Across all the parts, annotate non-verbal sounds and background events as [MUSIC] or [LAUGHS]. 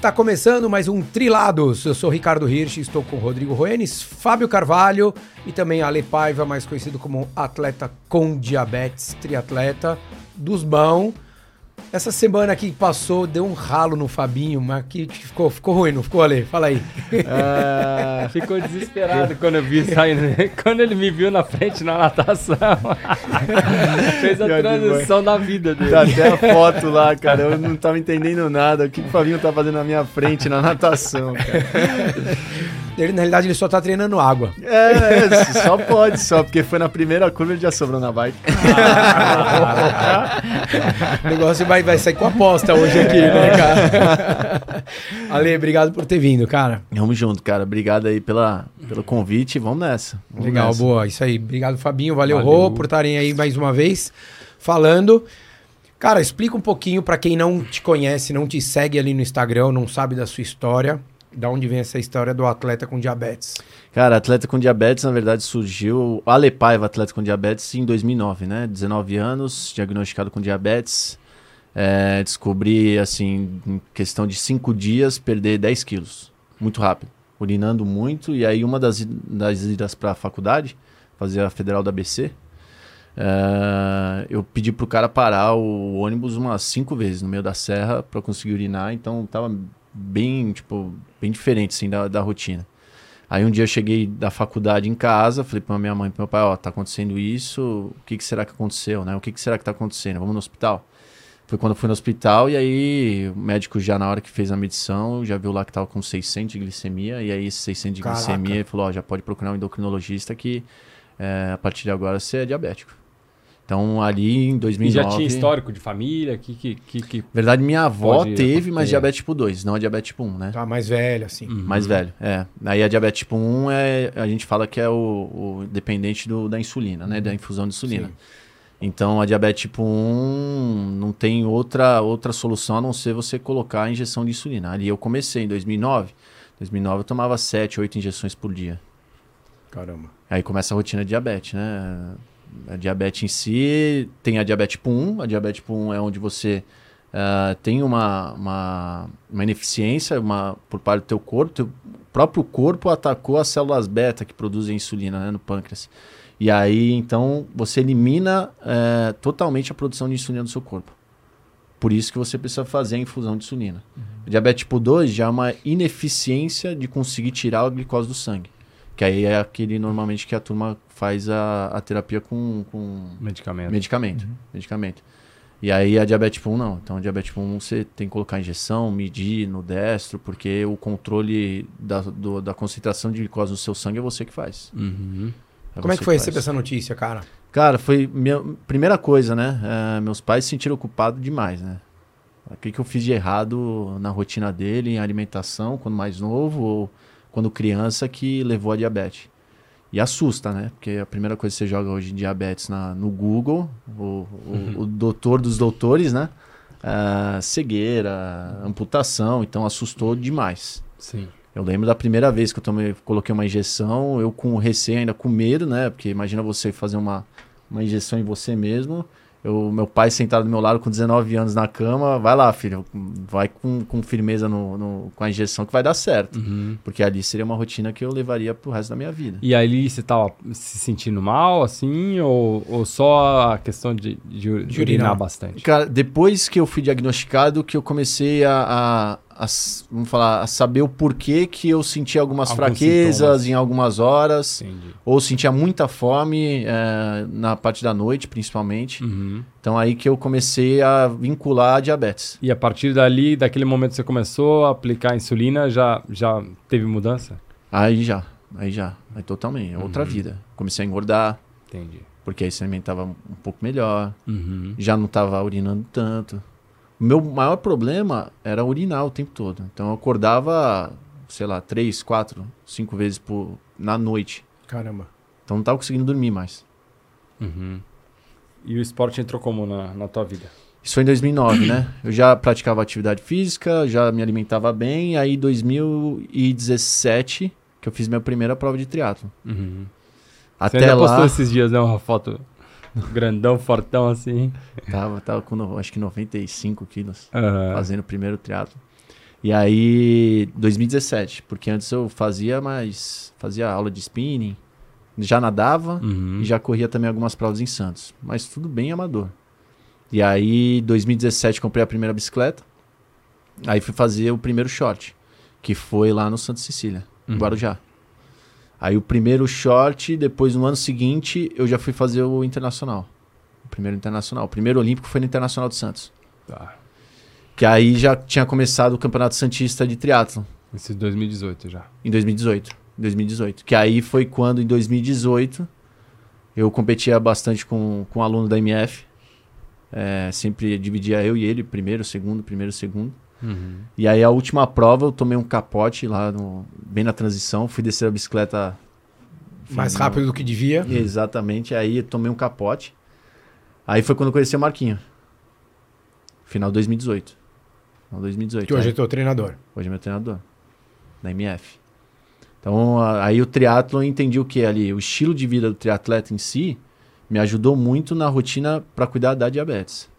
Está começando mais um Trilados. Eu sou Ricardo Hirsch, estou com Rodrigo Roenes, Fábio Carvalho e também Ale Paiva, mais conhecido como atleta com diabetes, triatleta dos bons. Essa semana que passou deu um ralo no Fabinho, mas que ficou, ficou ruim, não ficou, Ale? Fala aí. Ah, ficou desesperado quando eu vi saindo. Quando ele me viu na frente na natação. [LAUGHS] Fez a transição da vida dele. Tá até a foto lá, cara. Eu não tava entendendo nada. O que, que o Fabinho tá fazendo na minha frente na natação, cara? Ele, na realidade, ele só tá treinando água. É, é, só pode, só, porque foi na primeira curva ele já sobrou na bike. [LAUGHS] o negócio vai, vai sair com aposta hoje aqui, né, cara? Ale, obrigado por ter vindo, cara. Vamos junto, cara. Obrigado aí pela, pelo convite. Vamos nessa. Vamos Legal, nessa. boa. Isso aí. Obrigado, Fabinho. Valeu, Valeu. Rô, por estarem aí mais uma vez falando. Cara, explica um pouquinho pra quem não te conhece, não te segue ali no Instagram, não sabe da sua história. Da onde vem essa história do atleta com diabetes? Cara, atleta com diabetes, na verdade, surgiu. Ale atleta com diabetes, em 2009, né? 19 anos, diagnosticado com diabetes. É, descobri, assim, em questão de 5 dias, perder 10 quilos. Muito rápido. Urinando muito. E aí, uma das, das idas para a faculdade, fazer a federal da ABC, é, eu pedi pro cara parar o ônibus umas 5 vezes no meio da serra para conseguir urinar. Então, tava bem, tipo, bem diferente, assim, da, da rotina. Aí um dia eu cheguei da faculdade em casa, falei pra minha mãe e pro meu pai, ó, tá acontecendo isso, o que, que será que aconteceu, né? O que, que será que tá acontecendo? Vamos no hospital? Foi quando eu fui no hospital e aí o médico já na hora que fez a medição, já viu lá que tava com 600 de glicemia, e aí esse 600 de Caraca. glicemia, ele falou, ó, já pode procurar um endocrinologista que é, a partir de agora você é diabético. Então ali em E 2009... já tinha histórico de família? Que, que, que, que... Na verdade, minha avó teve, mas diabetes tipo 2, não a diabetes tipo 1, né? Tá mais velho, assim. Uhum. Mais velho, é. Aí a diabetes tipo 1 é, a gente fala que é o, o dependente do, da insulina, né? Da infusão de insulina. Sim. Então a diabetes tipo 1 não tem outra, outra solução a não ser você colocar a injeção de insulina. Ali eu comecei em 2009. 2009 eu tomava 7, 8 injeções por dia. Caramba. Aí começa a rotina de diabetes, né? A diabetes em si tem a diabetes tipo 1. A diabetes tipo 1 é onde você ah, tem uma, uma, uma ineficiência uma, por parte do teu corpo. Teu próprio corpo atacou as células beta que produzem insulina né, no pâncreas. E aí, então, você elimina eh, totalmente a produção de insulina do seu corpo. Por isso que você precisa fazer a infusão de insulina. A diabetes tipo 2 já é uma ineficiência de conseguir tirar a glicose do sangue. Que aí é aquele normalmente que a turma faz a, a terapia com, com Medicamento. medicamento. Medicamento. E aí a diabetes tipo 1 não. Então a diabetes tipo 1 você tem que colocar injeção, medir no destro, porque o controle da, do- da concentração de glicose no seu sangue é você que faz. Uhum. Como é que foi receber essa notícia, cara? Cara, foi minha primeira coisa, né? É, meus pais se sentiram ocupados demais, né? O que, que eu fiz de errado na rotina dele, em alimentação, quando mais novo, ou quando criança, que levou a diabetes. E assusta, né? Porque a primeira coisa que você joga hoje diabetes na, no Google, o, o, o doutor dos doutores, né? Ah, cegueira, amputação, então assustou demais. Sim. Eu lembro da primeira vez que eu tomei, coloquei uma injeção, eu com receio ainda com medo, né? Porque imagina você fazer uma, uma injeção em você mesmo. Eu, meu pai sentado do meu lado com 19 anos na cama, vai lá, filho, vai com, com firmeza no, no- com a injeção que vai dar certo. Uhum. Porque ali seria uma rotina que eu levaria pro resto da minha vida. E aí você tava se sentindo mal, assim, ou, ou só a questão de, de, de urinar bastante? Cara, depois que eu fui diagnosticado, que eu comecei a, a- a vamos falar, a saber o porquê que eu sentia algumas Alguns fraquezas sintomas. em algumas horas. Entendi. ou sentia muita fome eh, na parte da noite, principalmente. Uhum. Então aí que eu comecei a vincular a diabetes. E a partir dali, daquele momento que você começou a aplicar a insulina, já, já teve mudança? Aí já, aí já, aí totalmente, é outra Uhum. vida. Comecei a engordar, Entendi. porque aí se alimentava um pouco melhor, Uhum. já não estava urinando tanto. O meu maior problema era urinar o tempo todo. Então eu acordava, sei lá, três, quatro, cinco vezes por, na noite. Caramba. Então não estava conseguindo dormir mais. Uhum. E o esporte entrou como na, na tua vida? Isso foi em 2009, né? [CLEARS THROAT] Eu já praticava atividade física, já me alimentava bem. Aí, 2017, que eu fiz minha primeira prova de triatlo. Uhum. Até Você ainda postou lá, esses dias, né? Uma foto [LAUGHS] grandão, fortão assim. tava, tava com, no- acho que 95 quilos, Aham. fazendo o primeiro triatlo. E aí, 2017, porque antes eu fazia mais. fazia aula de spinning, já nadava Uhum. e já corria também algumas provas em Santos. Mas tudo bem amador. E aí, 2017, comprei a primeira bicicleta. Aí fui fazer o primeiro short, que foi lá no Santa Cecília, Uhum. Guarujá. Aí o primeiro short, depois no ano seguinte, eu já fui fazer o internacional. O primeiro internacional. O primeiro olímpico foi no Internacional de Santos. Tá. Que aí já tinha começado o Campeonato Santista de Triatlon. Esse é 2018 já. Em 2018. Em 2018. Que aí foi quando, em 2018, eu competia bastante com, com um aluno da MF. É, sempre dividia eu e ele, primeiro, segundo, primeiro, segundo. Uhum. E aí a última prova eu tomei um capote lá, no- bem na transição. Fui descer a bicicleta. enfim, Mais no- rápido do que devia. Exatamente. Aí tomei um capote. Aí foi quando eu conheci o Marquinho. Final de 2018. Final de 2018. Que hoje Aí- é teu treinador. Hoje é meu treinador. Da MF. Então, aí o triatlo eu entendi o que ali? O estilo de vida do triatleta em si me ajudou muito na rotina para cuidar da diabetes.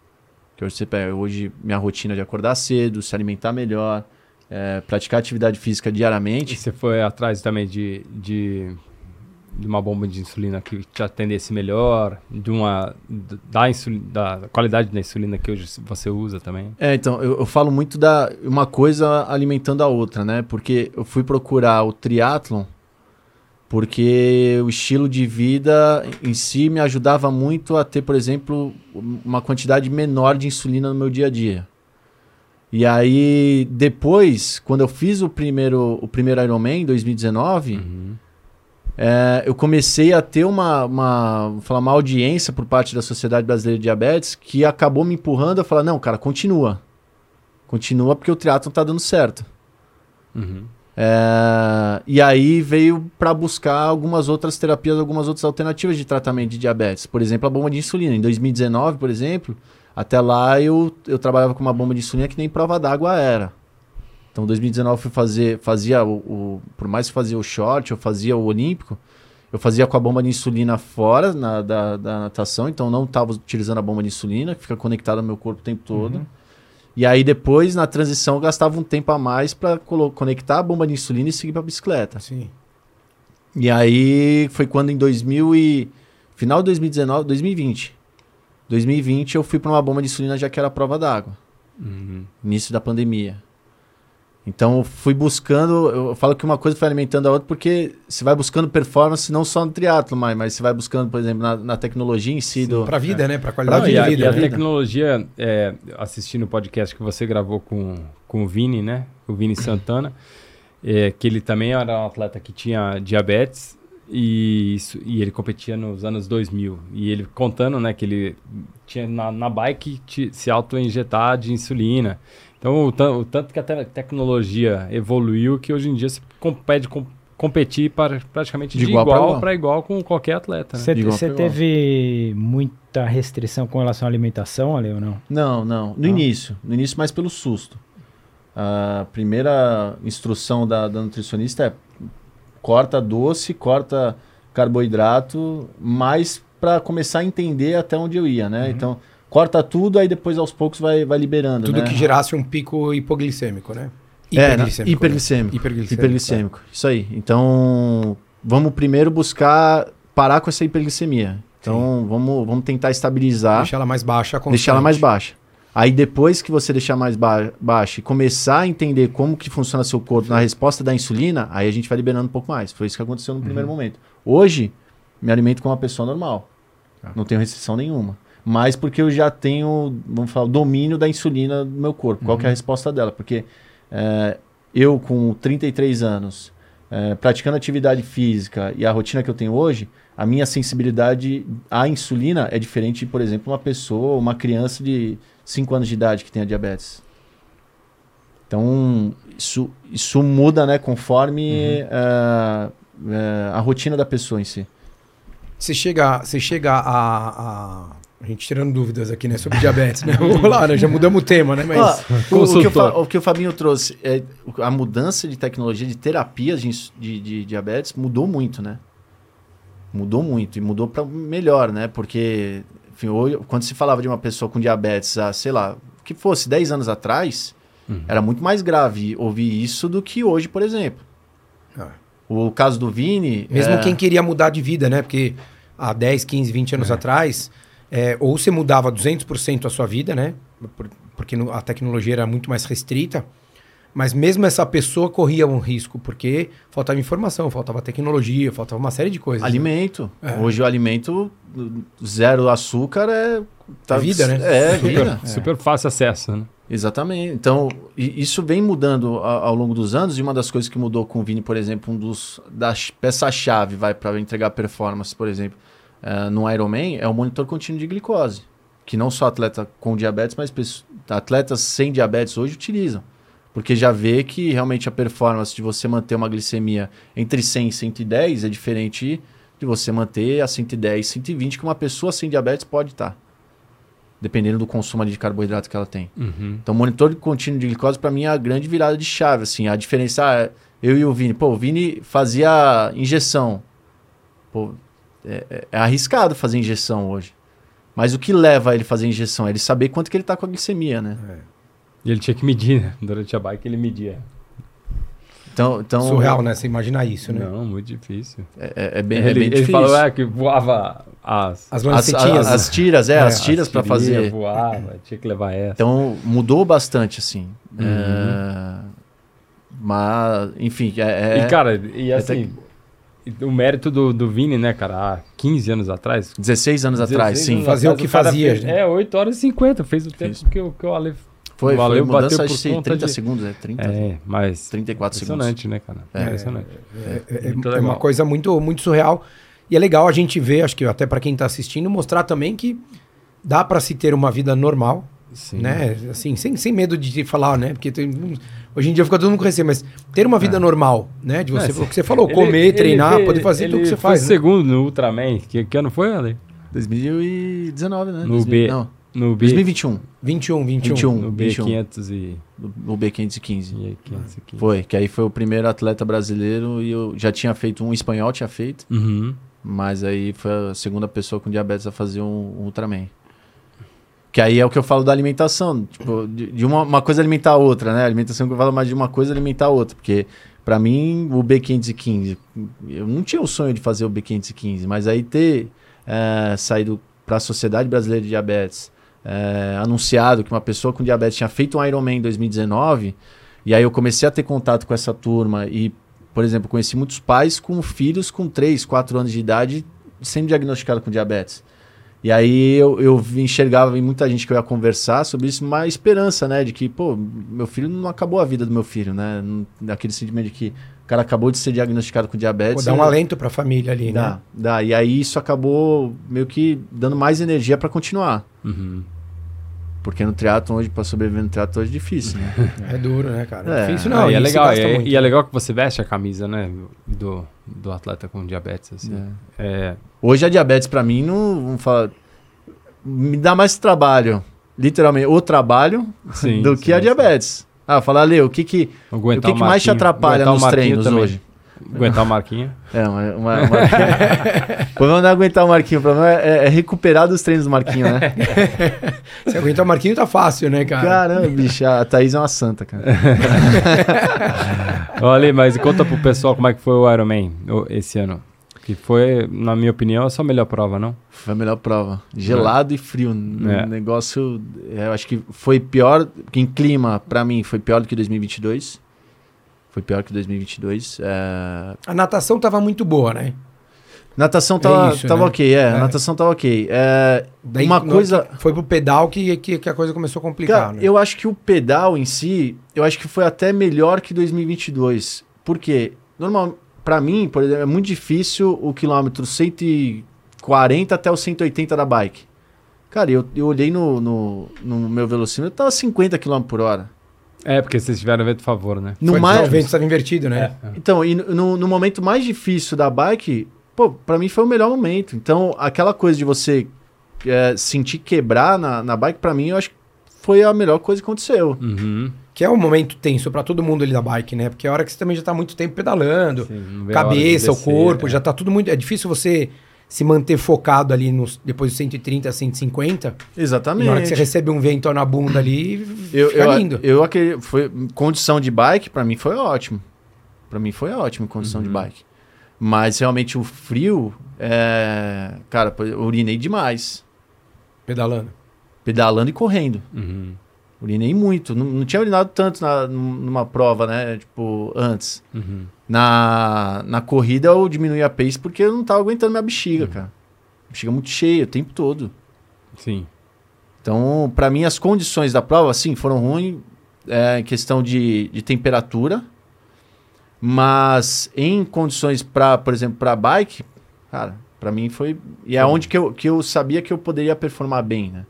Que hoje pega, hoje minha rotina de acordar cedo, se alimentar melhor, é, praticar atividade física E diariamente. você foi atrás também de, de, de uma bomba de insulina que te atendesse melhor, de uma da, insuli- da qualidade da insulina que hoje você usa também. É, então, eu, eu falo muito da uma coisa alimentando a outra, né? Porque eu fui procurar o triatlon porque o estilo de vida em si me ajudava muito a ter, por exemplo, uma quantidade menor de insulina no meu dia a dia. E aí, depois, quando eu fiz o primeiro, o primeiro Ironman em 2019, Uhum. é, eu comecei a ter uma, uma, falar, uma audiência por parte da Sociedade Brasileira de Diabetes que acabou me empurrando a falar, não, cara, continua. Continua porque o triatlon tá dando certo. Uhum. É, e aí veio para buscar algumas outras terapias, algumas outras alternativas de tratamento de diabetes. Por exemplo, a bomba de insulina. Em 2019, por exemplo, até lá eu, eu trabalhava com uma bomba de insulina que nem prova d'água era. Então, em 2019 eu fui fazer, fazia o, o- por mais que fazia o short, eu fazia o olímpico, eu fazia com a bomba de insulina fora na- da, da natação, então não estava utilizando a bomba de insulina, que fica conectada ao meu corpo o tempo todo. E aí depois, na transição, eu gastava um tempo a mais para conectar a bomba de insulina e seguir para bicicleta. Sim. E aí foi quando em 2000 e final de 2019, 2020. 2020 eu fui para uma bomba de insulina já que era a prova d'água, Uhum. início da pandemia. Então eu fui buscando, eu falo que uma coisa foi alimentando a outra porque você vai buscando performance não só no triatlo, mas, mas você vai buscando, por exemplo, na, na tecnologia em si do Pra vida, né? Pra Não, qualidade e de a, vida. e a né? tecnologia, é, assistindo o podcast que você gravou com, com o Vini, né? O Vini Santana, é, que ele também era um atleta que tinha diabetes e, isso- e ele competia nos anos 2000. E ele contando, né, que ele tinha na, na bike te- se auto-injetar de insulina. Então, o, o tanto que a te- tecnologia evoluiu que hoje em dia se compete, com, competir para, praticamente De de, igual igual para igual com qualquer atleta. Né? Você igual. teve muita restrição com relação à alimentação, Ale, ou não? Não, não. No Não? início. No início, mais pelo susto. A primeira instrução da, da nutricionista é corta doce, corta carboidrato, mais para começar a entender até onde eu ia, né? Então, corta tudo, aí depois aos poucos vai, vai liberando, Tudo né? que gerasse um pico hipoglicêmico, né? É, na- né? hiperglicêmico. Hiperglicêmico. Hiperglicêmico. Isso aí. Então, vamos primeiro buscar parar com essa hiperglicemia. Então, vamos, vamos tentar estabilizar. Deixar ela mais baixa. deixar ela constante. mais baixa. Aí depois que você deixar mais ba baixa e começar a entender como que funciona seu corpo na resposta da insulina, aí a gente vai liberando um pouco mais. Foi isso que aconteceu no primeiro momento. Hoje, me alimento como uma pessoa normal. Não tenho restrição nenhuma. Mas porque eu já tenho, vamos falar, o domínio da insulina no meu corpo. Qual que é a resposta dela? Porque é, eu com 33 anos, é, praticando atividade física e a rotina que eu tenho hoje, a minha sensibilidade à insulina é diferente de, por exemplo, uma pessoa, uma criança de 5 anos de idade que tenha diabetes. Então, isso, isso muda, né, conforme é, é, a rotina da pessoa em si. Você chega, você chega a, a... A gente tirando dúvidas aqui, né? Sobre diabetes, né? [LAUGHS] Vamos lá, né? Já mudamos o tema, né? Mas... Ó, o, o, que o, o que o Fabinho trouxe, é, a mudança de tecnologia, de terapias de, de, de diabetes mudou muito, né? Mudou muito e mudou para melhor, né? Porque, enfim, hoje, quando se falava de uma pessoa com diabetes há, sei lá, que fosse 10 anos atrás, Era muito mais grave ouvir isso do que hoje, por exemplo. Ah. O caso do Vini. Mesmo é, quem queria mudar de vida, né? Porque há 10, 15, 20 anos atrás, é, ou você mudava 200% a sua vida, né? Por- porque no- a tecnologia era muito mais restrita. Mas mesmo essa pessoa corria um risco, porque faltava informação, faltava tecnologia, faltava uma série de coisas. né? Alimento. É. Hoje o alimento zero açúcar é. É vida, né? É, Super, vida. super fácil acesso, né? Exatamente. Então, isso vem mudando a- ao longo dos anos, e uma das coisas que mudou com o Vini, por exemplo, um dos das peça-chave vai para entregar performance, por exemplo, eh, no Ironman, é o monitor contínuo de glicose, que não só atleta com diabetes, mas atletas sem diabetes hoje utilizam. Porque já vê que realmente a performance de você manter uma glicemia entre 100 e 110 é diferente de você manter a 110, 120 que uma pessoa sem diabetes pode estar. Dependendo do consumo de carboidrato que ela tem. Uhum. Então, o monitor contínuo de glicose, para mim, é a grande virada de chave. Assim, a diferença, ah, eu e o Vini. Pô, o Vini fazia injeção. Pô, é, é- é arriscado fazer injeção hoje. Mas o que leva ele a fazer injeção? É ele saber quanto que ele tá com a glicemia, né? E ele tinha que medir, né? Durante a bike ele media. Então, então Surreal, né? Você imaginar isso, né? Não, muito difícil. É, é- é bem, é ele, bem ele difícil. falou é, que voava as... As as, lancetinhas. as, as tiras, é, É, as tiras as para fazer. Voava, tinha que levar essa. Então, mudou bastante, assim. Uhum. É, mas, enfim, é... é E, cara, e até assim, o mérito do, do Vini, né, cara, há 15 anos atrás. 16 anos atrás, 16 sim. anos Fazia atrás, o que fazia, fez- né? É, 8 horas e 50, fez o tempo Fez. que, o- que o Ale Foi, Valeu, foi mudança, bateu por conta 30 de- segundos, é 30, É, mas 34 segundos. impressionante, né, cara? É. Impressionante. É, é- é legal. uma coisa muito, muito surreal. E é legal a gente ver, acho que até para quem tá assistindo, mostrar também que dá para se ter uma vida normal, Sim. né? Assim, sem, sem medo de falar, né? Porque tem- hoje em dia fica todo mundo com receio, mas ter uma vida normal, né? De você, É, o que você falou, Ele- comer, ele treinar, fez- poder fazer tudo ele que você foi faz. né? segundo no Ultraman. Que, que ano foi, Ale? 2019, né? No 2000 B. Não, No B, 2021. 21, 21. 21. no 21. B500 e, No B515. e 515. Foi, que aí foi o primeiro atleta brasileiro e eu já tinha feito um espanhol, tinha feito, Uhum. mas aí foi a segunda pessoa com diabetes a fazer um, um Ultraman. Que aí é o que eu falo da alimentação, tipo, de, uma, uma coisa alimentar a outra, né? Alimentação que eu falo mais de uma coisa alimentar a outra, porque pra mim o B515, eu não tinha o sonho de fazer o B515, mas aí ter eh, saído para a Sociedade Brasileira de Diabetes, eh, anunciado que uma pessoa com diabetes tinha feito um Ironman em 2019, e aí eu comecei a ter contato com essa turma e, por exemplo, conheci muitos pais com filhos com 3, 4 anos de idade sendo diagnosticado com diabetes. E aí eu, eu vi- enxergava em muita gente que eu ia conversar sobre isso, uma esperança, né? De que, pô, meu filho não acabou a vida do meu filho, né? Aquele sentimento de que o cara acabou de ser diagnosticado com Pô, diabetes. dá um e- alento pra família ali, Dá, né? dá. E aí isso acabou meio que dando mais energia para continuar. Uhum. Porque no triatlon hoje, para sobreviver no triatlon hoje é difícil, né? [LAUGHS] É duro, né, cara? É. Difícil Não, não. e é legal, é- muito. e é legal que você veste a camisa, né, do, do atleta com diabetes, assim. É. Hoje a diabetes para mim não, vamos falar, me dá mais trabalho, literalmente, o trabalho Sim, do sim, que a sim. diabetes. Ah, falar, Lê, o que que, o Aguentar que, que mais te atrapalha aguentar o nos treinos também. hoje? Aguentar o Marquinho. É, uma, uma, uma... [LAUGHS] o problema não é aguentar o Marquinho, o problema é, é recuperar dos treinos do Marquinho, né? [LAUGHS] Se aguentar o Marquinho tá fácil, né, cara? Caramba, bicho, a Thaís é uma santa, cara. [LAUGHS] Olha, mas conta pro pessoal como é que foi o Ironman esse ano. Que foi, na minha opinião, a sua melhor prova, não? Foi a melhor prova. Gelado e frio. Um É. negócio. é, Eu acho que foi pior. Que em clima, pra mim, foi pior do que 2022. Foi pior que 2022. É... A natação tava muito boa, né? Natação tava, isso, tava né? ok, é, É. Natação tava ok. É, Daí, uma coisa. Foi pro pedal que, que, que a coisa começou a complicar, Cara, né? eu acho que o pedal em si, eu acho que foi até melhor que 2022. Por quê? Normal, pra mim, por exemplo, é muito difícil o quilômetro 140 até o 180 da bike. Cara, eu, eu olhei no, no, no meu velocímetro, tava 50 km por hora. É, porque vocês tiveram vento a favor, né? No Foi- mais, O vento estava invertido, né? Então, e no, no momento mais difícil da bike, pô, pra mim foi o melhor momento. Então, aquela coisa de você é, sentir quebrar na, na bike, pra mim, eu acho que foi a melhor coisa que aconteceu. Uhum. Que é um momento tenso pra todo mundo ali da bike, né? Porque é a hora que você também já tá muito tempo pedalando, Sim, cabeça, o descer, corpo, é. já tá tudo muito. É difícil você se manter focado ali nos, depois dos 130, 150. Exatamente. Na hora que você recebe um vento na bunda ali, eu, fica eu, lindo. Eu, aquele, foi, condição de bike, pra mim foi ótimo. Pra mim foi ótimo condição Uhum. de bike. Mas realmente o frio, é... cara, eu urinei demais. Pedalando. Pedalando e correndo. Uhum. Urinei muito. Não, não tinha urinado tanto na, numa prova, né? Tipo, antes. Uhum. Na, na corrida eu diminuí a pace porque eu não tava aguentando minha bexiga, Uhum. cara. Bexiga muito cheia o tempo todo. Sim. Então, pra mim, as condições da prova, sim, foram ruins é, em questão de, de temperatura. Mas em condições para, por exemplo, para bike, cara, pra mim foi. E é onde que eu, que eu sabia que eu poderia performar bem, né?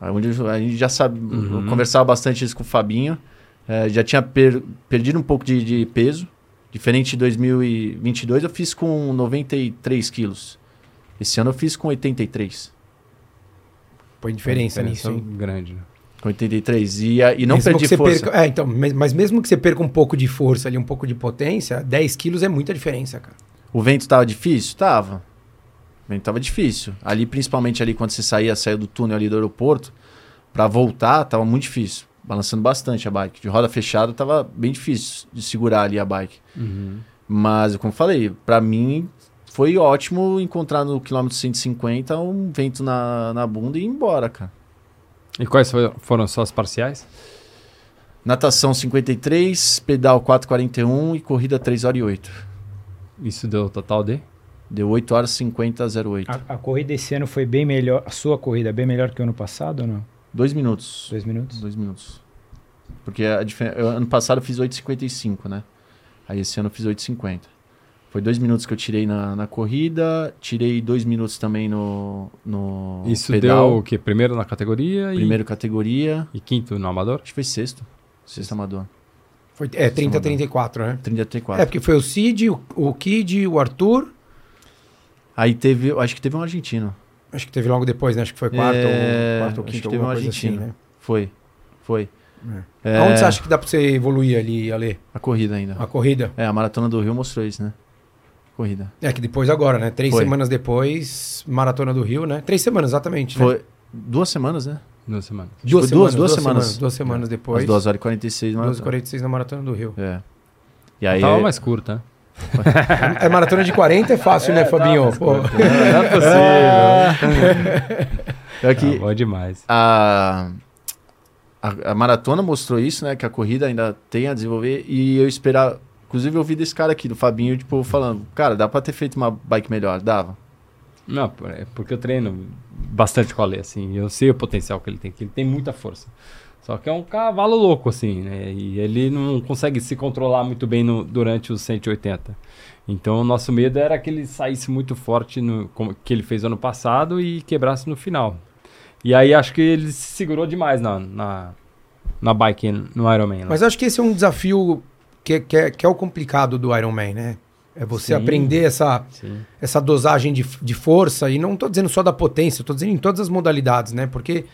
Onde eu- a gente já sabe. Uhum. Eu conversava bastante isso com o Fabinho. é, já tinha per- perdido um pouco de, de peso. Diferente de 2022, eu fiz com 93 quilos. Esse ano eu fiz com 83. Põe diferença nisso, hein? grande. né? Com 83. E, e não Mesmo perdi força. perca- é, então, mas, mas mesmo que você perca um pouco de força ali, um pouco de potência, 10 quilos é muita diferença, cara. O vento tava difícil? Tava. O vento tava difícil. Ali, principalmente ali quando você saía, saiu do túnel ali do aeroporto, pra voltar, tava muito difícil. Balançando bastante a bike. De roda fechada, tava bem difícil de segurar ali a bike. Uhum. Mas, como eu falei, pra mim foi ótimo encontrar no quilômetro 150 um vento na, na bunda e ir embora, cara. E quais fo- foram suas parciais? Natação 53, pedal 4,41 e corrida 3 horas e 8. Isso deu total de? Deu 8 horas 50 a 08. A, a corrida esse ano foi bem melhor. A sua corrida é bem melhor que o ano passado ou não? Dois minutos. Dois minutos? Dois minutos. Porque a difer- eu- ano passado eu fiz 8,55, né? Aí esse ano eu fiz 8,50. Foi dois minutos que eu tirei na, na corrida, tirei dois minutos também no, no Isso pedal. deu o quê? Primeiro na categoria Primeiro categoria, e, e quinto no amador? acho que foi sexto. Sexto amador. Foi, é, 30, Sim, 34, né? 34. É, porque foi o Cid, o, o Kid, o Arthur. Aí teve, acho que teve um argentino. Acho que teve logo depois, né? Acho que foi quarto, É, ou, quarto ou acho quinto, que teve um coisa assim, argentino. né? Foi. Foi. É. É, Aonde você acha que dá pra você evoluir ali, Ale? A corrida ainda. A corrida? É, a Maratona do Rio mostrou isso, né? Corrida. É que depois agora, né? Três Foi. semanas depois, Maratona do Rio, né? Três semanas, exatamente, né? Foi duas semanas, né? Duas semanas. Duas, Foi semanas, duas- duas, duas semanas. semanas. Duas semanas depois. Às 2 horas e 46 2 maratona. 46 na Maratona do Rio. É. E aí. Tava mais curta. Né? É maratona de 40 é fácil, né, Fabinho? Pô. Não é possível. É que Ah, bom demais. a, a, a maratona mostrou isso, né? Que a corrida ainda tem a desenvolver. E eu esperar. Inclusive, eu ouvi desse cara aqui, do Fabinho, tipo, falando: Cara, dá pra ter feito uma bike melhor? Dava. Não, é porque eu treino bastante com a Lê, assim. Eu sei o potencial que ele tem, que ele tem muita força. Só que é um cavalo louco, assim, né? E ele não consegue se controlar muito bem no- durante os 180. Então, o nosso medo era que ele saísse muito forte, no, como que ele fez ano passado, e quebrasse no final. E aí, acho que ele se segurou demais na, na, na bike, no Ironman. lá. Mas acho que esse é um desafio que, que, é, que é o complicado do Ironman, né? É você Sim. aprender essa, Sim. essa dosagem de, de força, e não tô dizendo só da potência, tô dizendo em todas as modalidades, né? Porque,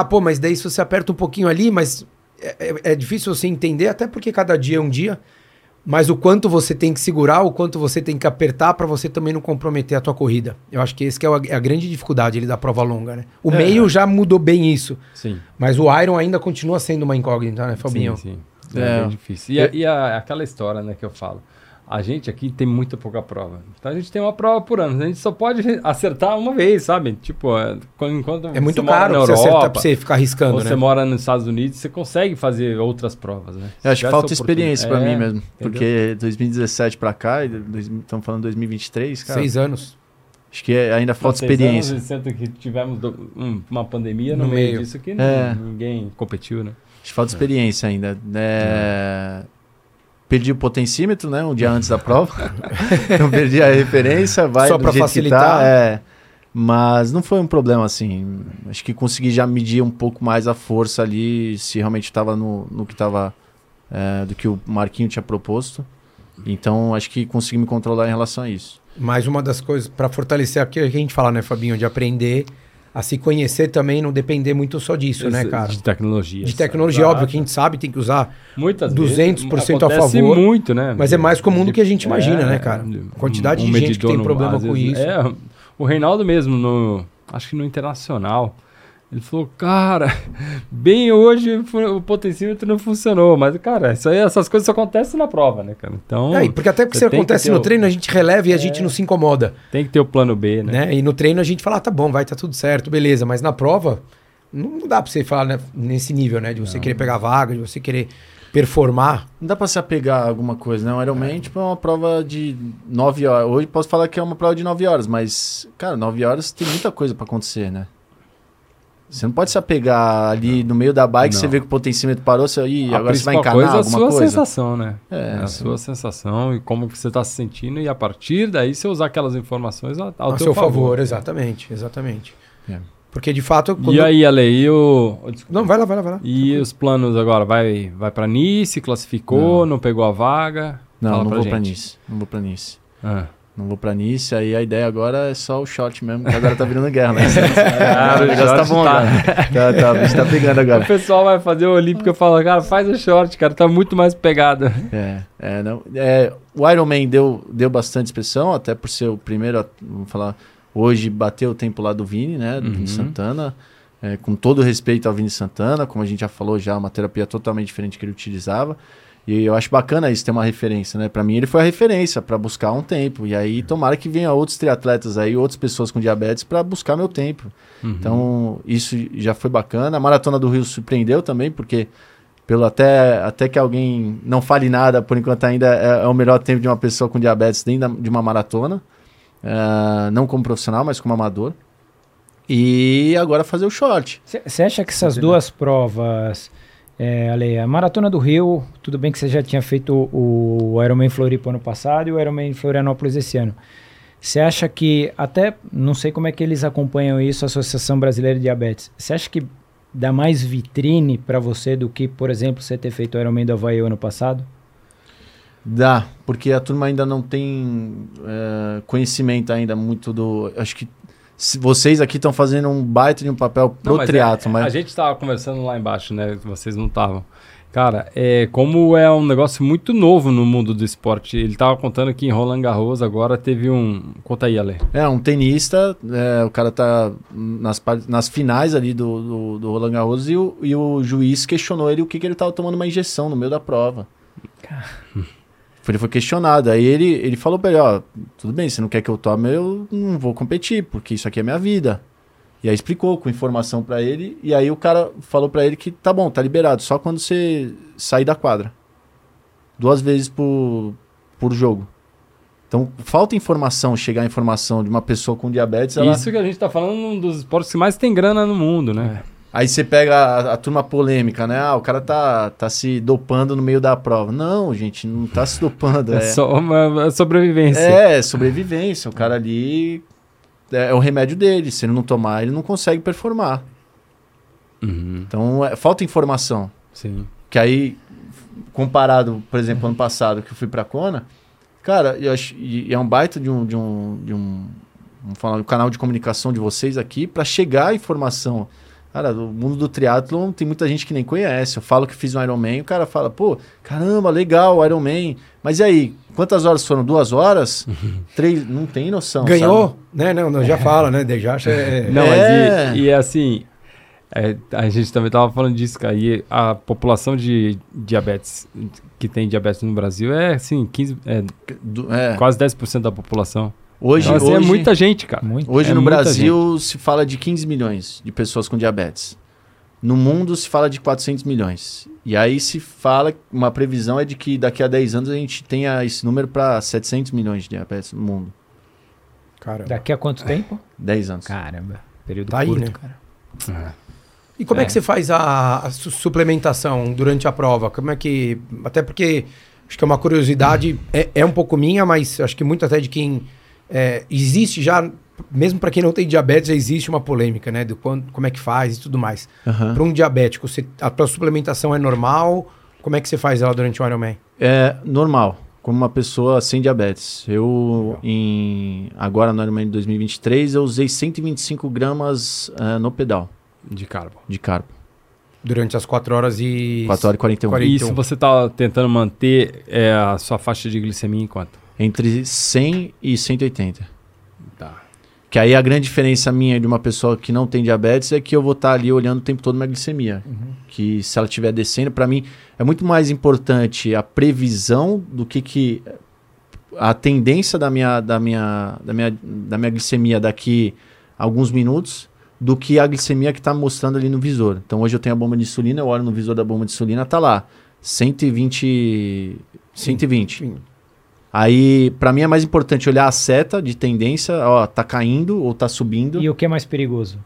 ah, pô, mas daí se você aperta um pouquinho ali, mas é, é- é difícil você entender, até porque cada dia é um dia, mas o quanto você tem que segurar, o quanto você tem que apertar para você também não comprometer a tua corrida. Eu acho que esse que é a, é a grande dificuldade ali da prova longa, né? O É. meio já mudou bem isso, Sim. mas o Iron ainda continua sendo uma incógnita, né, Fabinho? Sim, sim. É, É. bem difícil. E, a- e a- aquela história né, que eu falo. A gente aqui tem muito pouca prova. Então a gente tem uma prova por ano. A gente só pode acertar uma vez, sabe? Tipo, é, quando- enquanto É muito você mora caro na pra você acertar Europa, pra você ficar arriscando, né? você mora nos Estados Unidos, você consegue fazer outras provas, né? Eu acho que falta experiência pra oportunidade- mim É, mesmo. Porque 2017 pra cá, estamos falando 2023, cara. Seis anos. Acho que é- ainda falta experiência. anos, sendo que tivemos do- um- uma pandemia No no, meio meio. disso que É. ninguém competiu, né? Acho que falta experiência ainda. É... Perdi o potencímetro, né? Um dia antes da prova. [LAUGHS] então perdi a referência, vai Só pra jeito facilitar. tá. É. Mas não foi um problema assim. Acho que consegui já medir um pouco mais a força ali, se realmente estava no, no que estava do que o Marquinho tinha proposto. Então acho que consegui me controlar em relação a isso. Mais uma das coisas pra fortalecer aquilo que a gente fala, né, Fabinho, de aprender a se conhecer também, não depender muito só disso, né, cara? De tecnologia. De tecnologia, óbvio que a gente sabe, tem que usar, Muitas 200% a acontece favor, muito, né? mas é mais comum do que a gente imagina, É, né, cara? A quantidade um de gente que tem problema com vezes- isso. É, o Reinaldo mesmo, no, acho que no Internacional, ele falou, cara, bem hoje o potencímetro não funcionou, mas, cara, isso aí, essas coisas só acontecem na prova, né, cara? Então, É, porque até porque se acontece no o- treino, a gente releva e a gente não se incomoda. tem que ter o plano B, né? né? E no treino a gente fala, ah, tá bom, vai, tá tudo certo, beleza. Mas na prova, não dá pra você falar né, nesse nível, né? De você querer pegar vaga, de você querer performar. Não dá pra se apegar a alguma coisa, né? O Ironman, tipo, é uma prova de 9 horas. Hoje posso falar que é uma prova de 9 horas, mas, cara, 9 horas tem muita coisa pra acontecer, né? Você não pode se apegar ali no meio da bike, Não. você vê que o potencímetro parou, você, Ih, agora você vai principal encanar coisa é a alguma sua coisa. sensação, né? É, É a sim. sua sensação e como que você está se sentindo e a partir daí você usar aquelas informações ao, ao a teu seu favor, exatamente, exatamente. É. Porque de fato. quando- E aí, Ale, e o... Não, vai lá, vai lá, vai lá. E os planos agora? Vai, vai pra Nice, classificou, não, pegou a vaga? Não, Fala não pra vou pra gente. Nice. Não vou pra Nice. Não vou pra Nice, aí a ideia agora é só o shot mesmo, que agora tá virando guerra, né? [LAUGHS] Ah, o negócio tá bom, tá. Tá, tá, o bicho tá pegando O agora. pessoal vai fazer o Olímpico e fala, cara, faz o short, cara, tá muito mais pegado. É, é, não. É, o Iron Man deu, deu bastante expressão, até por ser o primeiro, vamos falar, hoje bateu o tempo lá do Vini, né? Do Uhum. Vini Santana. É, com todo respeito ao Vini Santana, como a gente já falou já, uma terapia totalmente diferente que ele utilizava. E eu acho bacana isso ter uma referência, né? Pra mim ele foi a referência para buscar um tempo. E aí tomara que venha outros triatletas aí, outras pessoas com diabetes para buscar meu tempo. Uhum. Então, isso já foi bacana. A Maratona do Rio surpreendeu também, porque pelo até, até que alguém não fale nada, por enquanto ainda é, é o melhor tempo de uma pessoa com diabetes dentro da- de uma maratona. Ah, não como profissional, mas como amador. E agora fazer o short. Você acha que essas duas provas, é, Ale, a Maratona do Rio, tudo bem que você já tinha feito o, o Ironman Floripa ano passado e o Ironman Florianópolis esse ano. Você acha que, até, não sei como é que eles acompanham isso, a Associação Brasileira de Diabetes, você acha que dá mais vitrine para você do que, por exemplo, você ter feito o Ironman do Havaí ano passado? Dá, porque a turma ainda não tem eh, conhecimento ainda muito do. Acho que vocês aqui estão fazendo um baita de um papel pro Não, mas triatlo, é- mas A gente tava conversando lá embaixo, né? Vocês não estavam. Cara, é, como é um negócio muito novo no mundo do esporte. Ele tava contando que em Roland Garros agora teve um. Conta aí, Ale. É, um tenista, é, o cara tá nas, nas finais ali do, do, do Roland Garros e o, e o juiz questionou ele o que, que ele tava tomando uma injeção no meio da prova. Ele foi questionado. Aí ele, ele falou pra ele, ó, tudo bem, você não quer que eu tome, eu não vou competir, porque isso aqui é minha vida. E aí explicou com informação pra ele, e aí o cara falou pra ele que tá bom, tá liberado, só quando você sair da quadra. Duas vezes por, por jogo. Então, falta informação, chegar a informação de uma pessoa com diabetes, ela... Isso que a gente tá falando um dos esportes que mais tem grana no mundo, né? Aí você pega a, a turma polêmica, né? Ah, o cara tá, tá se dopando no meio da prova. Não, gente, não tá se dopando. É, É, só uma sobrevivência. é sobrevivência. O cara ali é, é o remédio dele. Se ele não tomar, ele não consegue performar. Uhum, Então, é, falta informação. sim. Que aí, comparado, por exemplo, ano passado que eu fui pra Kona, cara, eu acho, e é um baita de um, de um, de um, vamos falar, um canal de comunicação de vocês aqui para chegar a informação. Cara, o mundo do triatlon tem muita gente que nem conhece. Eu falo que fiz um Ironman, o cara fala, pô, caramba, legal, Ironman. Mas e aí, quantas horas foram? Duas horas? [LAUGHS] Três? Não tem noção. Ganhou, sabe? né? Não, não, já fala, né? De- Já acha. É, Não, É. mas e, e assim, é, a gente também tava falando disso, cara. E a população de diabetes, que tem diabetes no Brasil, é assim, 15, é, é. quase 10% da população. Hoje, Então, assim, hoje, é muita gente, cara. Muito. hoje é no Brasil se fala de 15 milhões de pessoas com diabetes. No mundo se fala de 400 milhões. E aí se fala, uma previsão é de que daqui a 10 anos a gente tenha esse número para 700 milhões de diabetes no mundo. Caramba. Daqui a quanto tempo? 10 anos. Caramba, período Tá aí, curto, né? cara. E como é. É. que você faz a, a su- suplementação durante a prova? Como é que. Até porque acho que é uma curiosidade, é, é um pouco minha, mas acho que muito até de quem. É, existe já, mesmo para quem não tem diabetes, já existe uma polêmica, né? Do quando, como é que faz e tudo mais. Aham. Para um diabético, você, a tua suplementação é normal? Como é que você faz ela durante o Ironman? É normal. como uma pessoa sem diabetes. Eu, em, agora no Ironman de 2023, eu usei 125 gramas eh, no pedal De carbo. de carbo. Durante as 4 horas e. 4 horas e 41. 40. E se você tá tentando manter é, a sua faixa de glicemia em quanto? Entre 100 e 180. Tá. Que aí a grande diferença minha de uma pessoa que não tem diabetes é que eu vou estar ali olhando o tempo todo minha glicemia. Que se ela estiver descendo, para mim é muito mais importante a previsão do que, que a tendência da minha, da, minha, da, minha, da minha glicemia daqui a alguns minutos do que a glicemia que está mostrando ali no visor. Então hoje eu tenho a bomba de insulina, eu olho no visor da bomba de insulina, tá lá 120 120. Sim. Aí, pra mim é mais importante olhar a seta de tendência, ó, tá caindo ou tá subindo, E o que é mais perigoso?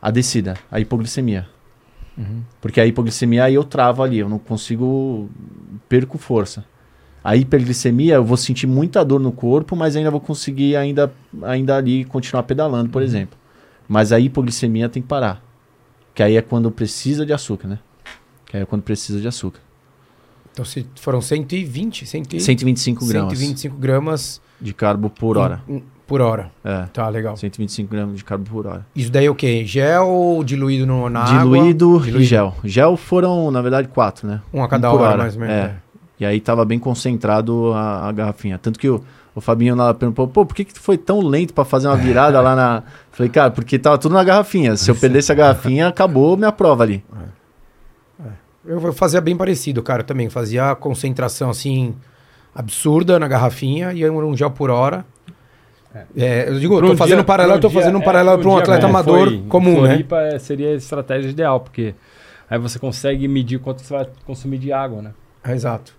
a descida, a hipoglicemia. Porque a hipoglicemia aí eu travo ali, eu não consigo, perco força. A hiperglicemia eu vou sentir muita dor no corpo, mas ainda vou conseguir ainda, ainda ali continuar pedalando, por exemplo. Mas a hipoglicemia tem que parar. Que aí é quando precisa de açúcar, né? Que aí é quando precisa de açúcar. Então se foram 120, 100, 125 gramas 125 gramas de carbo por hora. por hora. É, Tá, legal. 125 gramas de carbo por hora. Isso daí é o quê? Gel diluído no, na água? Diluído, Diluído. e gel. Gel foram, na verdade, quatro, né? Um a cada por hora, hora, mais ou menos. é. né? E aí tava bem concentrado a, a garrafinha. Tanto que o, o Fabinho lá perguntou, pô, por que, que tu foi tão lento pra fazer uma virada lá na. [LAUGHS] Falei, cara, porque tava tudo na garrafinha. Se eu perdesse a garrafinha, acabou minha prova ali. Eu fazia bem parecido, cara, também. Fazia concentração, assim, absurda na garrafinha e um gel por hora. É, eu digo, eu tô um fazendo dia- um paralelo, tô fazendo um dia- paralelo é, para um atleta amador foi comum, né? Floripa, é, seria a estratégia ideal, porque aí você consegue medir quanto você vai consumir de água, né? É, exato.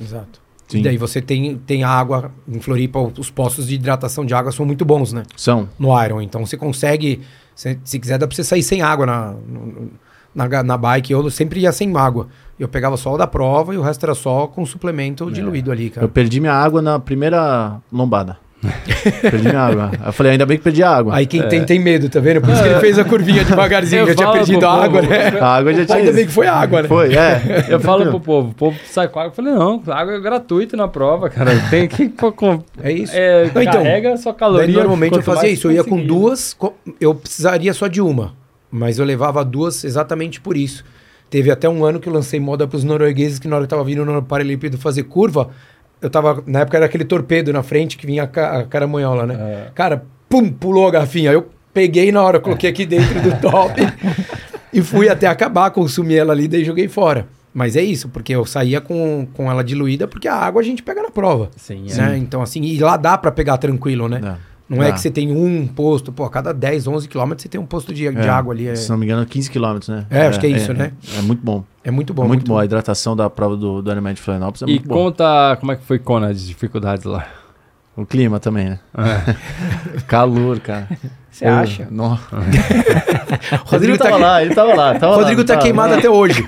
Exato. Sim. E daí você tem, tem água em Floripa, os postos de hidratação de água são muito bons, né? São. No Iron. Então você consegue, se, se quiser, dá pra você sair sem água na, no- na, na bike. Eu sempre ia sem água. Eu pegava só o da prova e o resto era só com suplemento diluído ali, cara. Eu perdi minha água na primeira lombada. [LAUGHS] perdi minha água. Eu falei, ainda bem que perdi a água. Aí quem tem, tem medo, tá vendo? Por isso que ele fez a curvinha [LAUGHS] devagarzinho. Eu Já tinha perdido a água, povo, né? A água já tinha. Ainda bem que foi água, né? Foi, é. [LAUGHS] Eu falo pro povo, o povo sai com água. Eu falei, não, água é gratuito na prova, cara. Tem que com, É isso. é, Não, então, carrega a sua Daí, caloria. normalmente eu fazia isso. Eu ia com conseguir. duas, co- eu precisaria só de uma. Mas eu levava duas exatamente por isso. Teve até um ano que eu lancei moda para os noruegueses que na hora que eu tava vindo no Paralelepípedo fazer curva, eu tava. Na época era aquele torpedo na frente que vinha a, ca- a caramanhola, né? É. Cara, pum, pulou a garrafinha. Eu peguei na hora, coloquei aqui dentro do top [LAUGHS] e fui até acabar, consumi ela ali, daí joguei fora. Mas é isso, porque eu saía com, com ela diluída, porque a água a gente pega na prova. Sim, é. Né? Então, assim, e lá dá pra pegar tranquilo, né? Dá. Não é Dá. que você tem um posto, pô, a cada 10, 11 quilômetros você tem um posto de, de É, água ali. É, Se não me engano, 15 quilômetros, né? É, acho que é isso, né? É, muito bom. é muito bom. É muito, bom. A hidratação da prova do, do Ironman de Florianópolis é E muito bom. conta como é que foi Kona, as dificuldades lá. O clima também, né? [LAUGHS] Calor, cara. Você acha? Não. [LAUGHS] O Rodrigo tá, tava lá, ele tava lá. Tava o Rodrigo lá, tá tava queimado lá. até hoje.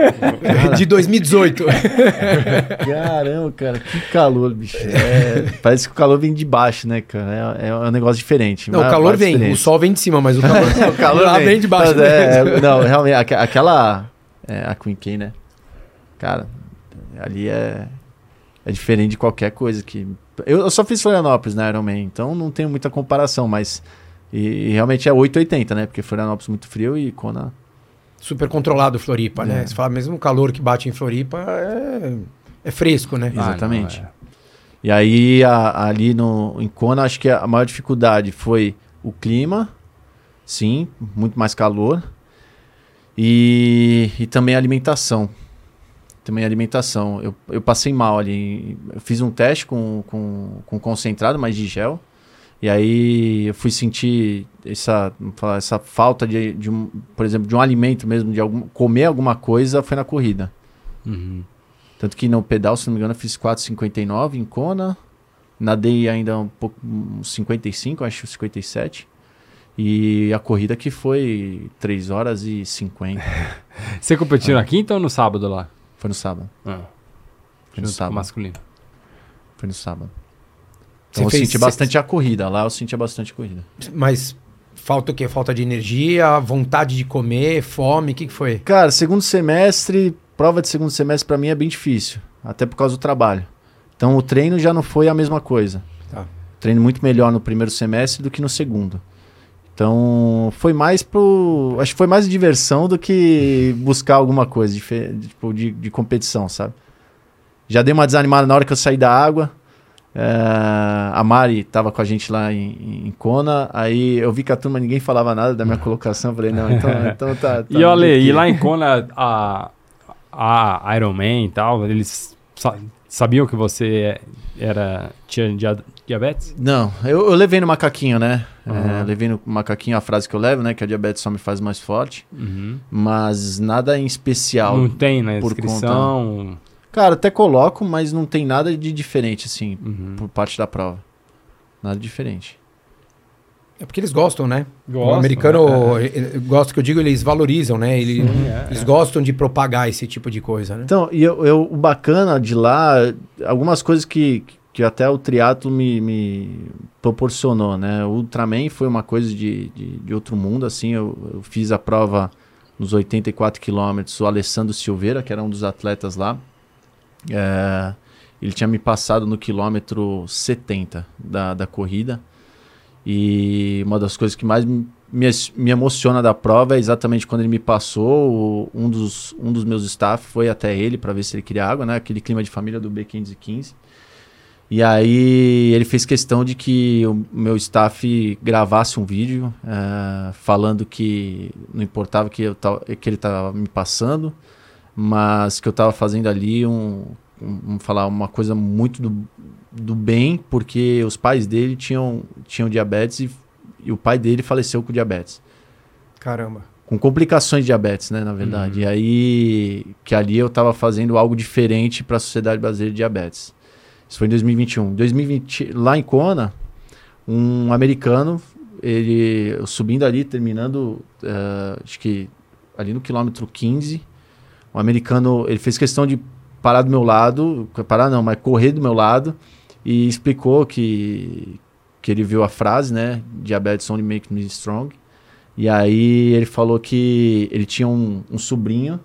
de 2018. [LAUGHS] Caramba, cara, que calor, bicho. É, parece que o calor vem de baixo, né, cara? É, é um negócio diferente. Não, o calor vem, o experiência. sol vem de cima, mas o calor, o calor lá vem de baixo. Mas é, é, não, realmente, aque- aquela. É, a Queen K, né? Cara, ali é. É diferente de qualquer coisa que. Eu, eu só fiz Florianópolis na Ironman, então não tenho muita comparação, mas. E, e realmente é 880, né? Porque Florianópolis é muito frio e Kona. Super controlado Floripa, né? É. Você fala, mesmo o calor que bate em Floripa é, é fresco, né? Ah, Exatamente. Ah, não, é. E aí, a- ali no, em Kona, acho que a maior dificuldade foi o clima, sim, muito mais calor, e, e também a alimentação. Também alimentação. Eu, eu passei mal ali. Eu fiz um teste com, com, com concentrado, mas de gel. E aí eu fui sentir essa, essa falta de, de um, por exemplo, de um alimento mesmo, de algum, comer alguma coisa, foi na corrida. Uhum. Tanto que no pedal, se não me engano, eu fiz 4,59 em Kona. Nadei ainda um pouco, uns 55, acho 57. E a corrida que foi 3 horas e 50. [LAUGHS] Você competiu na quinta ou no sábado lá? Foi no sábado. Ah. Foi no sábado. masculino. Foi no sábado. Você Então eu fez- senti você- bastante a corrida. Lá eu sentia bastante a corrida. Mas falta o quê? Falta de energia, vontade de comer, fome, o que, que foi? Cara, segundo semestre, prova de segundo semestre pra mim é bem difícil. Até por causa do trabalho. Então o treino já não foi a mesma coisa. Tá. Treino muito melhor no primeiro semestre do que no segundo. Então foi mais pro. Acho que foi mais diversão do que buscar alguma coisa dife- tipo, de, de competição, sabe? Já dei uma desanimada na hora que eu saí da água. É, a Mari tava com a gente lá em, em Kona. Aí eu vi que a turma ninguém falava nada da minha colocação. Falei, não, então, [LAUGHS] então tá. tá E olha, e lá em Kona, a, a Iron Man e tal, eles sabiam que você era tinha dia- diabetes? Não, eu, eu levei no macaquinho, né? É, Uhum. levei no macaquinho a frase que eu levo, né? Que a diabetes só me faz mais forte. Uhum. Mas nada em especial. Não tem na por inscrição. Cara, até coloco, mas não tem nada de diferente, assim, Uhum. por parte da prova. Nada diferente. É porque eles gostam, né? o Gostam, americano né? eh, gosta que eu digo, eles valorizam, né? Ele- Sim, é, eles é. gostam de propagar esse tipo de coisa, né? Então, e eu, eu- o bacana de lá, algumas coisas que, que até o triatlo me, me proporcionou, né? O Ultraman foi uma coisa de, de, de outro mundo, assim, eu, eu fiz a prova nos 84 quilômetros, o Alessandro Silveira, que era um dos atletas lá, é, ele tinha me passado no quilômetro 70 da, da corrida, e uma das coisas que mais me, me, emociona da prova é exatamente quando ele me passou. um, dos, um dos meus staff foi até ele para ver se ele queria água, né? Aquele clima de família do B515. E aí ele fez questão de que o meu staff gravasse um vídeo eh, falando que não importava que, eu tava, que ele estava me passando, mas que eu estava fazendo ali um- vamos falar, uma coisa muito do, do bem, porque os pais dele tinham, tinham diabetes e, e o pai dele faleceu com diabetes. Caramba. Com complicações de diabetes, né, na verdade. E aí, que ali eu estava fazendo algo diferente para a Sociedade Brasileira de Diabetes. Isso foi em 2021. 2020, lá em Kona, um americano, ele subindo ali, terminando, eh, acho que ali no quilômetro 15, um americano, ele fez questão de parar do meu lado, parar não, mas correr do meu lado e explicou que que ele viu a frase, né, diabetes only makes me strong. E aí ele falou que ele tinha um, um sobrinho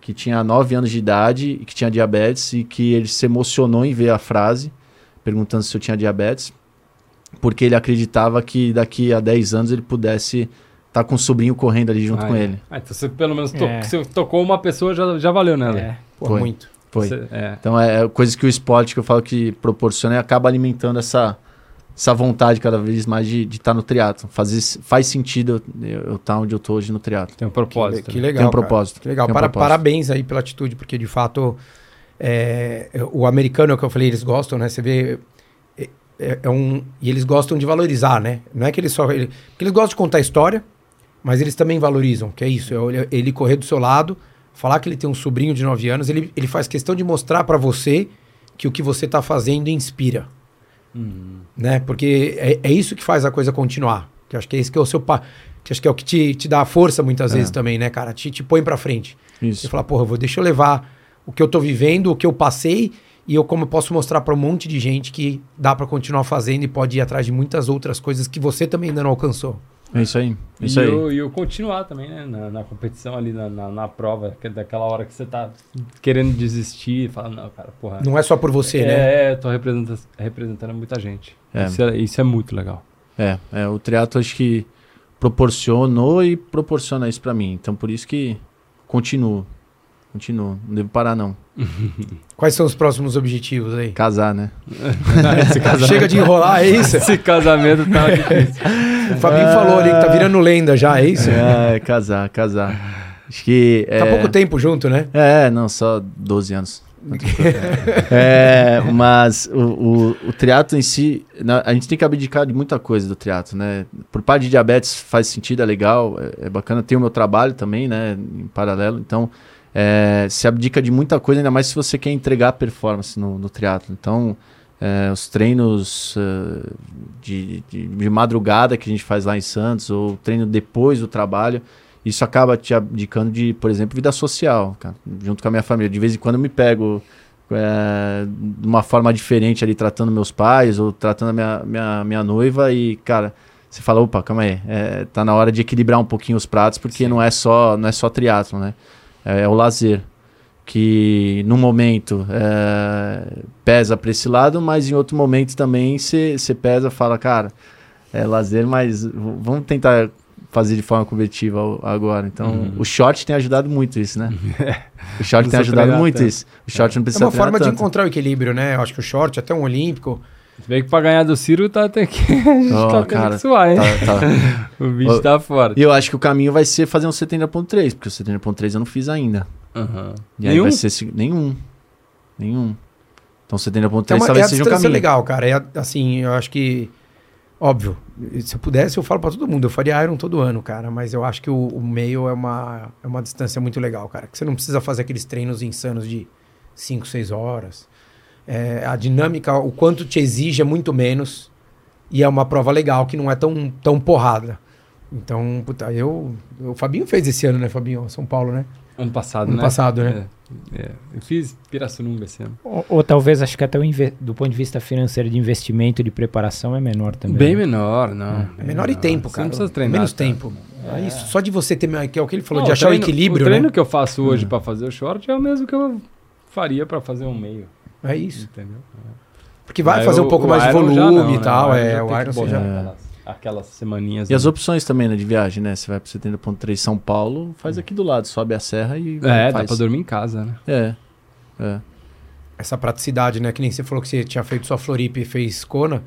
que tinha 9 anos de idade e que tinha diabetes e que ele se emocionou em ver a frase, perguntando se eu tinha diabetes, porque ele acreditava que daqui a 10 anos ele pudesse estar com o sobrinho correndo ali junto Ah, com é. ele. Ah, então você pelo menos to- É. você tocou uma pessoa, já, já valeu, né? É. Pô, muito. Foi. Você- é. Então é, é coisas que o esporte que eu falo que proporciona e acaba alimentando essa, essa vontade cada vez mais de estar no triatlo. Faz, faz sentido eu estar onde eu tô hoje no triatlo. Tem um Que, propósito. que né? legal. Tem um cara. propósito. Que legal. Um Para- propósito. Parabéns aí pela atitude, porque de fato é, o americano que eu falei, eles gostam, né? Você vê. É, é- é um, e eles gostam de valorizar, né? Não é que eles só. Ele, eles gostam de contar história, mas eles também valorizam, que é isso. É ele correr do seu lado, falar que ele tem um sobrinho de 9 anos, ele, ele faz questão de mostrar para você que o que você tá fazendo inspira. Uhum. né? Porque é, é isso que faz a coisa continuar. Que acho que é esse que é o seu pa... que acho que é o que te, te dá a força muitas É. vezes também, né, cara? Te, te põe pra frente. Você Isso. fala, porra, eu vou, deixa eu levar o que eu tô vivendo, o que eu passei e eu como eu posso mostrar pra um monte de gente que dá pra continuar fazendo e pode ir atrás de muitas outras coisas que você também ainda não alcançou. É isso aí. E Isso aí. eu, e eu continuar também, né? Na, na competição ali, na, na, na prova, que é daquela hora que você tá querendo desistir, fala, não, cara, porra. Não é só por você, né? é, é, tô representando, representando muita gente. É. Isso, é, isso é muito legal. É, é, o triatlo acho que proporcionou e proporciona isso pra mim. Então por isso que continuo. Continuo. Não devo parar, não. [LAUGHS] Quais são os próximos objetivos aí? Casar, né? [LAUGHS] Casamento, Chega de enrolar, é isso? [LAUGHS] esse casamento tá difícil. O Fabinho falou ali que tá virando lenda já, é isso? É, casar, casar. Acho que. Tá é, pouco tempo junto, né? É, não, só 12 anos. é, mas o, o, o triatlo em si, na- a gente tem que abdicar de muita coisa do triatlo, né? Por parte de diabetes faz sentido, é legal, é, é bacana. Tem o meu trabalho também, né? Em paralelo. Então, é, se abdica de muita coisa, ainda mais se você quer entregar performance no, no triatlo. Então, é, os treinos eh, de, de, de madrugada que a gente faz lá em Santos, ou treino depois do trabalho, isso acaba te abdicando de, por exemplo, vida social, cara, junto com a minha família. De vez em quando eu me pego é, de uma forma diferente ali, tratando meus pais ou tratando a minha, minha, minha noiva e, cara, você fala, opa, calma aí, é, tá na hora de equilibrar um pouquinho os pratos, porque não é só não é só triatlo, né? É, é o lazer. que no momento é, pesa para esse lado, mas em outro momento também você pesa fala, cara, é lazer, mas vamos tentar fazer de forma competitiva agora. Então, uhum. o short tem ajudado muito isso, né? [LAUGHS] o short tem ajudado muito tanto. isso. O short é. não precisa É uma forma tanto. de encontrar o equilíbrio, né? Eu acho que o short, até um olímpico, se bem que pra ganhar do Ciro tá até que. [LAUGHS] Oh, tá cara, que suar, hein? Tá, tá. [LAUGHS] o bicho oh, tá fora. E eu acho que o caminho vai ser fazer um 70.3, porque o 70.3 eu não fiz ainda. Uhum. E aí nenhum? vai ser. Nenhum. Nenhum. Então 70.3 é talvez é seja um caminho. legal, cara. É assim, eu acho que. Óbvio, se eu pudesse, eu falo para todo mundo. Eu faria Iron todo ano, cara. Mas eu acho que o, o meio é uma, é uma distância muito legal, cara. Que você não precisa fazer aqueles treinos insanos de 5, 6 horas. É, a dinâmica, o quanto te exige é muito menos. E é uma prova legal que não é tão, tão porrada. Então, puta, eu. O Fabinho fez esse ano, né, Fabinho? São Paulo, né? Ano passado, ano né? Ano passado, né? É, é. Eu fiz Pirassununga esse ano. Ou, ou, talvez, acho que até do ponto de vista financeiro de investimento de preparação é menor também. Bem né? menor, não. É menor e tempo, cara. Você não precisa treinar. Menos tá? tempo. É. Isso, só de você ter. Que é o que ele falou, não, de achar o, treino, o equilíbrio. O treino né? que eu faço hoje hum. para fazer o short é o mesmo que eu faria para fazer um meio. É isso. Entendeu? Porque vai Aí fazer um pouco mais de volume não, e tal. Né? É, o Iron você já. Aquelas, aquelas semaninhas. E né? as opções também, né, de viagem, né? Você vai pro 70.3 São Paulo, faz aqui do lado, sobe a serra e. É, faz. dá pra dormir em casa, né? É. É. Essa praticidade, né? Que nem você falou que você tinha feito só Floripa e fez Kona.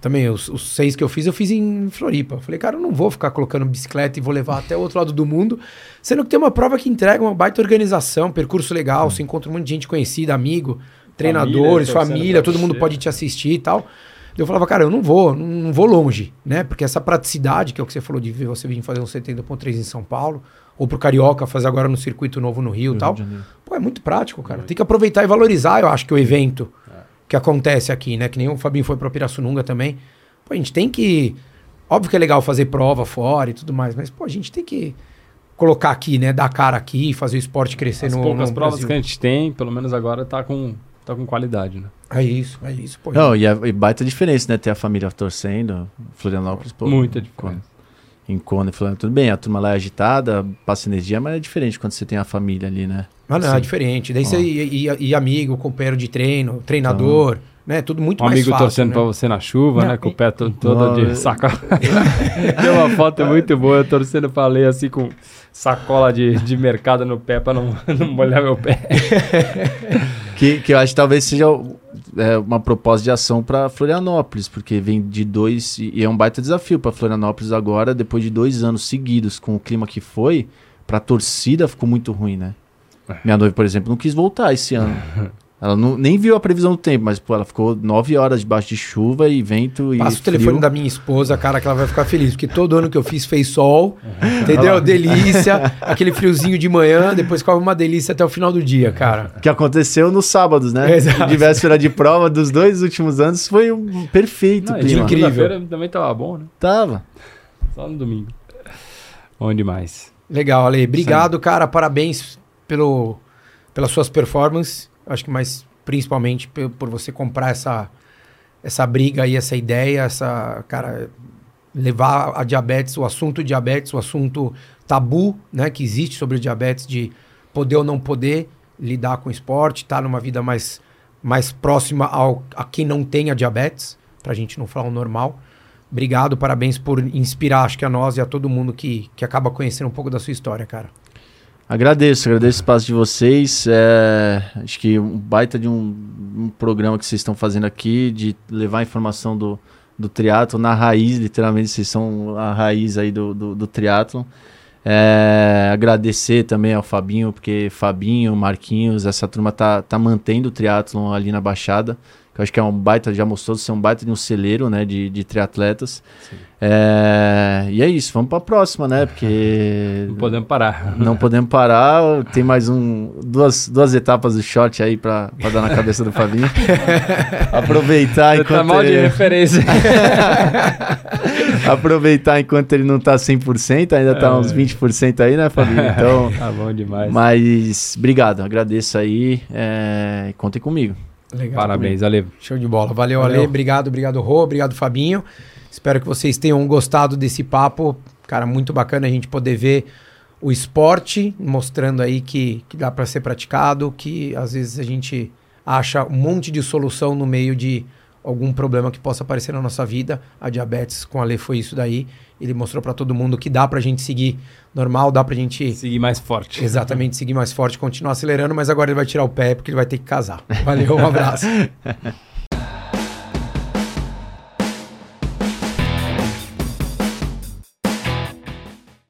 Também, os, os, seis que eu fiz, eu fiz em Floripa. Falei, cara, eu não vou ficar colocando bicicleta e vou levar até o outro lado do mundo. Sendo que tem uma prova que entrega uma baita organização, percurso legal, hum. você encontra um monte de gente conhecida, amigo treinadores, família, família todo mundo pode te assistir e tal. Eu falava, cara, eu não vou, não vou longe, né? Porque essa praticidade, que é o que você falou de você vir fazer um 70.3 em São Paulo, ou pro Carioca fazer agora no circuito novo no Rio e tal. Pô, é muito prático, cara. Tem que aproveitar e valorizar, eu acho que o evento é. que acontece aqui, né? Que nem o Fabinho foi pra Pirassununga também. Pô, a gente tem que. Óbvio que é legal fazer prova fora e tudo mais, mas, pô, a gente tem que colocar aqui, né? Dar cara aqui, fazer o esporte crescer As no. poucas no provas Brasil. que a gente tem, pelo menos agora, tá com tá com qualidade, né? É isso, é isso. Pô, Não, e, a, e baita diferença, né? Ter a família torcendo, Florianópolis, pô. Muita diferença. Em Kona, Florianópolis, tudo bem, a turma lá é agitada, passa energia, mas é diferente quando você tem a família ali, né? Ah, não, é diferente. Daí você e, e, e, amigo, companheiro de treino, treinador, então, né? Tudo muito um mais fácil. amigo torcendo né? pra você na chuva, não, né? Com o pé todo, todo de saco. [LAUGHS] tem uma foto muito boa, eu torcendo pra ler assim com sacola de, de mercado no pé para não, [LAUGHS] não molhar meu pé. [LAUGHS] que, que eu acho que talvez seja é, uma proposta de ação para Florianópolis, porque vem de dois. E é um baita desafio para Florianópolis agora, depois de dois anos seguidos com o clima que foi, para a torcida ficou muito ruim, né? É. Minha noiva, por exemplo, não quis voltar esse ano. [LAUGHS] Ela não, nem viu a previsão do tempo, mas pô, ela ficou nove horas debaixo de chuva e vento e. Passa o telefone da minha esposa, cara, que ela vai ficar feliz, porque todo ano que eu fiz fez sol, uhum. entendeu? Delícia, aquele friozinho de manhã, depois ficava uma delícia até o final do dia, cara. Que aconteceu nos sábados, né? Exato. De véspera de prova dos dois últimos anos foi um perfeito não, clima. Incrível. também tava bom, né? Tava. Só no domingo. Bom demais. Legal, Ale. Obrigado, Sim. cara. Parabéns pelo, pelas suas performances. Acho que mais principalmente por você comprar essa, essa briga e essa ideia, essa, cara, levar a diabetes, o assunto diabetes, o assunto tabu, né, que existe sobre o diabetes, de poder ou não poder lidar com o esporte, estar tá numa vida mais, mais próxima ao, a quem não tem a diabetes, pra gente não falar o normal. Obrigado, parabéns por inspirar, acho que a nós e a todo mundo que, que acaba conhecendo um pouco da sua história, cara. Agradeço, agradeço o espaço de vocês. É, acho que um baita de um, um, programa que vocês estão fazendo aqui, de levar a informação do, do triatlo na raiz, literalmente, vocês são a raiz aí do, do, do triatlo. É, agradecer também ao Fabinho, porque Fabinho, Marquinhos, essa turma tá, tá mantendo o triatlon ali na Baixada que eu acho que é um baita, já mostrou ser um baita de um celeiro, né, de, de triatletas. É, e é isso, vamos para a próxima, né, porque... [LAUGHS] Não podemos parar. Não podemos parar, tem mais um, duas, duas etapas do shot aí para dar na cabeça do Fabinho. [LAUGHS] Aproveitar Você enquanto tá mal ele... de referência. [LAUGHS] Aproveitar enquanto ele não tá 100%, ainda tá é. uns 20% aí, né, Fabinho? Então... tá bom demais. Mas, obrigado, agradeço aí, é, contem comigo. Legal, Parabéns, Ale. Show de bola. Valeu, Valeu, Ale. Obrigado, obrigado, Rô. Obrigado, Fabinho. Espero que vocês tenham gostado desse papo. Cara, muito bacana a gente poder ver o esporte, mostrando aí que, que dá para ser praticado, que às vezes a gente acha um monte de solução no meio de algum problema que possa aparecer na nossa vida. A diabetes com a Lê foi isso daí. Ele mostrou para todo mundo que dá pra gente seguir normal, dá pra gente seguir mais forte. Exatamente, seguir mais forte, continuar acelerando, mas agora ele vai tirar o pé porque ele vai ter que casar. Valeu, um abraço. [LAUGHS]